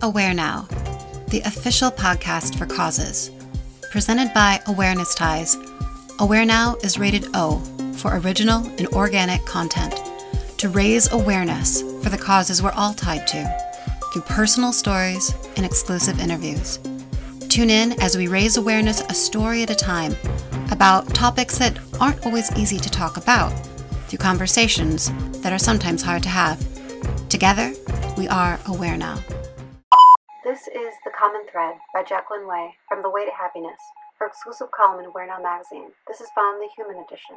Aware Now, the official podcast for causes. Presented by Awareness Ties, Aware Now is rated O for original and organic content to raise awareness for the causes we're all tied to through personal stories and exclusive interviews. Tune in as we raise awareness a story at a time about topics that aren't always easy to talk about through conversations that are sometimes hard to have. Together, we are aware now. This is The Common Thread by Jacqueline Way from The Way to Happiness, her exclusive column in Aware Now magazine. This is found in the Human Edition.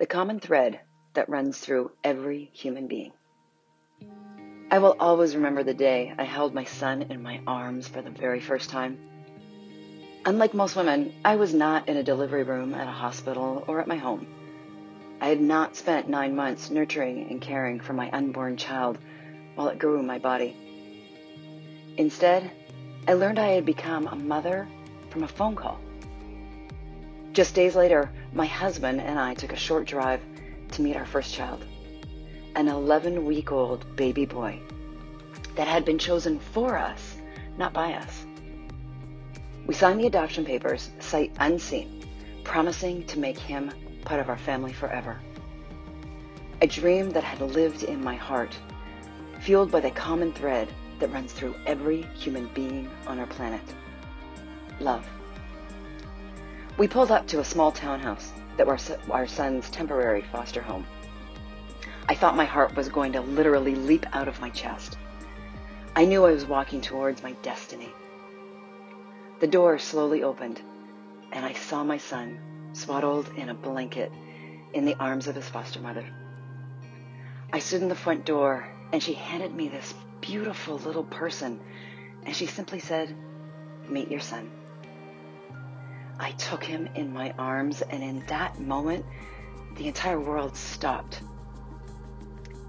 The common thread that runs through every human being. I will always remember the day I held my son in my arms for the very first time. Unlike most women, I was not in a delivery room at a hospital or at my home. I had not spent nine months nurturing and caring for my unborn child while it grew in my body. Instead, I learned I had become a mother from a phone call. Just days later, my husband and I took a short drive to meet our first child, an 11 week old baby boy that had been chosen for us, not by us. We signed the adoption papers, sight unseen, promising to make him part of our family forever. A dream that had lived in my heart, fueled by the common thread that runs through every human being on our planet love. We pulled up to a small townhouse that was our son's temporary foster home. I thought my heart was going to literally leap out of my chest. I knew I was walking towards my destiny. The door slowly opened, and I saw my son swaddled in a blanket in the arms of his foster mother. I stood in the front door, and she handed me this beautiful little person, and she simply said, Meet your son. I took him in my arms, and in that moment, the entire world stopped.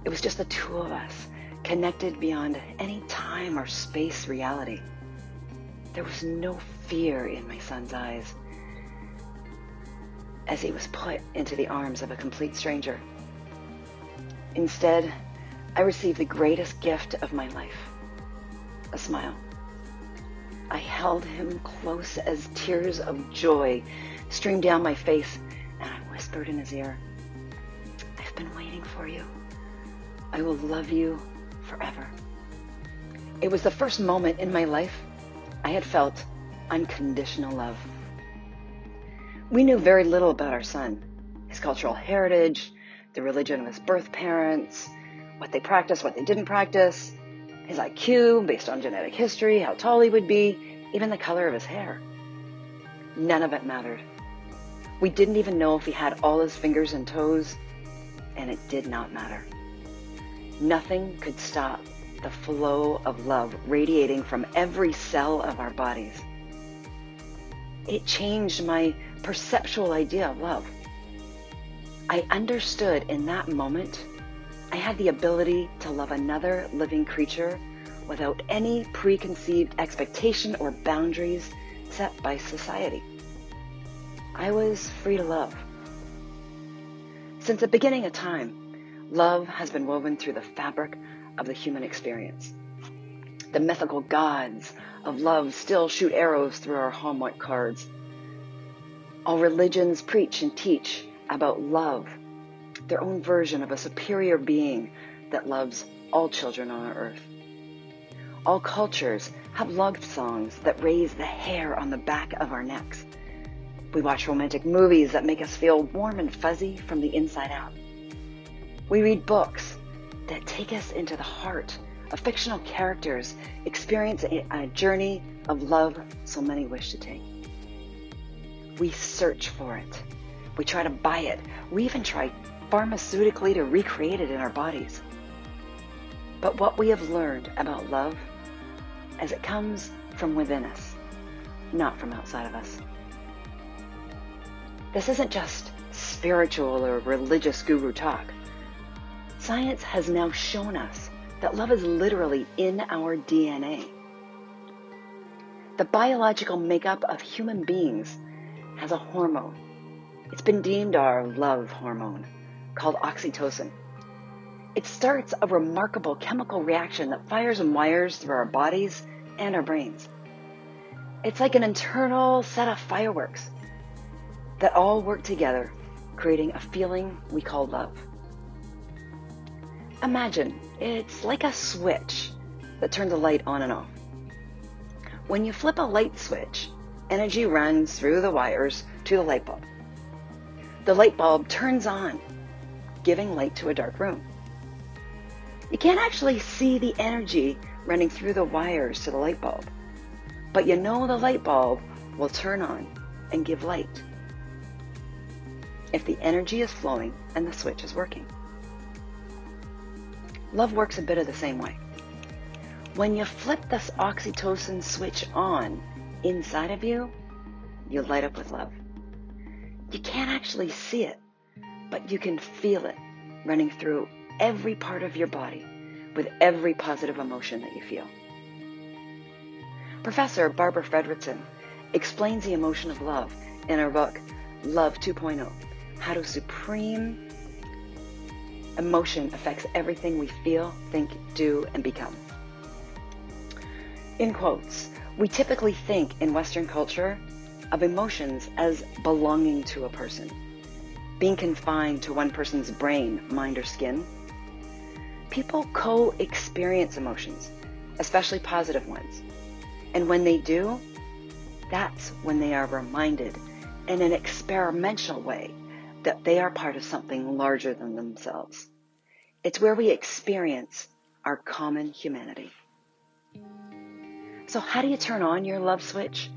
It was just the two of us, connected beyond any time or space reality. There was no fear in my son's eyes as he was put into the arms of a complete stranger. Instead, I received the greatest gift of my life a smile. I held him close as tears of joy streamed down my face, and I whispered in his ear, I've been waiting for you. I will love you forever. It was the first moment in my life I had felt unconditional love. We knew very little about our son, his cultural heritage, the religion of his birth parents, what they practiced, what they didn't practice, his IQ based on genetic history, how tall he would be, even the color of his hair. None of it mattered. We didn't even know if he had all his fingers and toes, and it did not matter. Nothing could stop the flow of love radiating from every cell of our bodies. It changed my perceptual idea of love. I understood in that moment I had the ability to love another living creature without any preconceived expectation or boundaries set by society. I was free to love. Since the beginning of time, love has been woven through the fabric of the human experience. The mythical gods of love still shoot arrows through our Hallmark cards. All religions preach and teach about love their own version of a superior being that loves all children on our earth. All cultures have love songs that raise the hair on the back of our necks. We watch romantic movies that make us feel warm and fuzzy from the inside out. We read books that take us into the heart of fictional characters experience a, a journey of love so many wish to take. We search for it. We try to buy it. We even try pharmaceutically to recreate it in our bodies. But what we have learned about love as it comes from within us, not from outside of us. This isn't just spiritual or religious guru talk. Science has now shown us that love is literally in our DNA. The biological makeup of human beings has a hormone. It's been deemed our love hormone called oxytocin. It starts a remarkable chemical reaction that fires and wires through our bodies and our brains. It's like an internal set of fireworks that all work together, creating a feeling we call love. Imagine it's like a switch that turns a light on and off. When you flip a light switch, energy runs through the wires to the light bulb. The light bulb turns on, giving light to a dark room. You can't actually see the energy running through the wires to the light bulb, but you know the light bulb will turn on and give light if the energy is flowing and the switch is working. Love works a bit of the same way. When you flip this oxytocin switch on inside of you, you light up with love. You can't actually see it, but you can feel it running through every part of your body with every positive emotion that you feel. Professor Barbara Fredrickson explains the emotion of love in her book, Love 2.0 How to Supreme Emotion Affects Everything We Feel, Think, Do, and Become in quotes, we typically think in Western culture of emotions as belonging to a person, being confined to one person's brain, mind, or skin. People co experience emotions, especially positive ones. And when they do, that's when they are reminded in an experimental way that they are part of something larger than themselves. It's where we experience our common humanity. So, how do you turn on your love switch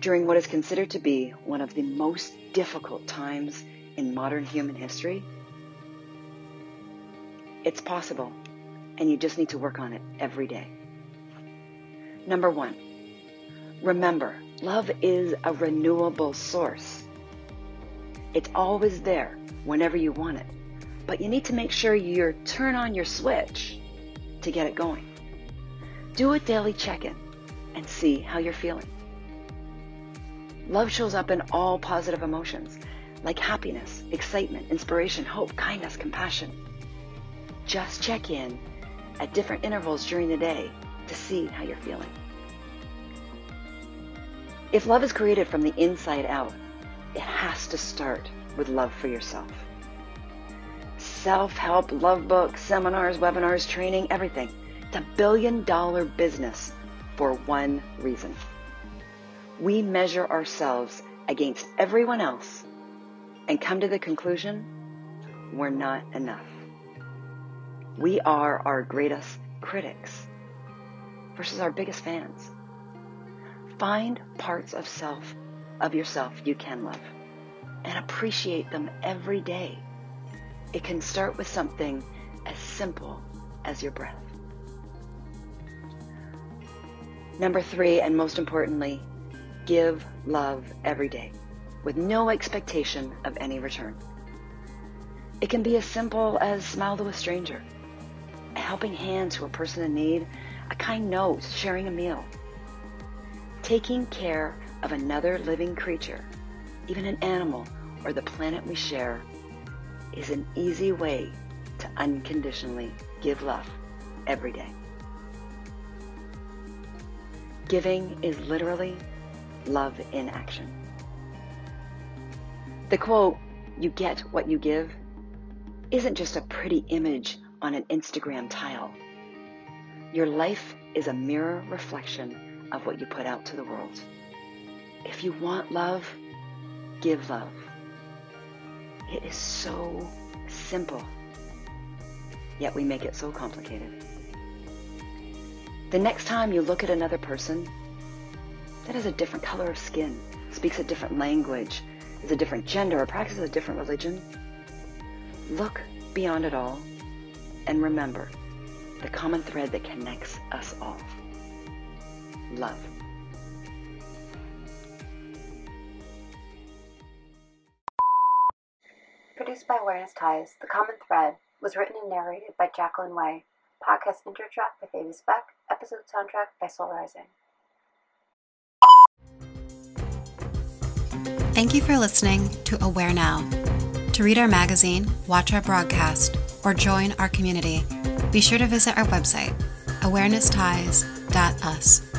during what is considered to be one of the most difficult times in modern human history? It's possible, and you just need to work on it every day. Number one, remember, love is a renewable source. It's always there whenever you want it, but you need to make sure you turn on your switch to get it going. Do a daily check in and see how you're feeling. Love shows up in all positive emotions like happiness, excitement, inspiration, hope, kindness, compassion. Just check in at different intervals during the day to see how you're feeling. If love is created from the inside out, it has to start with love for yourself. Self help, love books, seminars, webinars, training, everything. It's a billion dollar business for one reason. We measure ourselves against everyone else and come to the conclusion we're not enough. We are our greatest critics versus our biggest fans. Find parts of self, of yourself you can love and appreciate them every day. It can start with something as simple as your breath. Number three, and most importantly, give love every day with no expectation of any return. It can be as simple as smile to a stranger, a helping hand to a person in need, a kind note, sharing a meal. Taking care of another living creature, even an animal or the planet we share, is an easy way to unconditionally give love every day. Giving is literally love in action. The quote, you get what you give, isn't just a pretty image on an Instagram tile. Your life is a mirror reflection of what you put out to the world. If you want love, give love. It is so simple, yet we make it so complicated. The next time you look at another person that has a different color of skin, speaks a different language, is a different gender, or practices a different religion, look beyond it all and remember the common thread that connects us all love. Produced by Awareness Ties, The Common Thread was written and narrated by Jacqueline Way. Podcast intro track by Davis Beck. Episode soundtrack by Soul Rising. Thank you for listening to Aware Now. To read our magazine, watch our broadcast, or join our community, be sure to visit our website, awarenessties.us.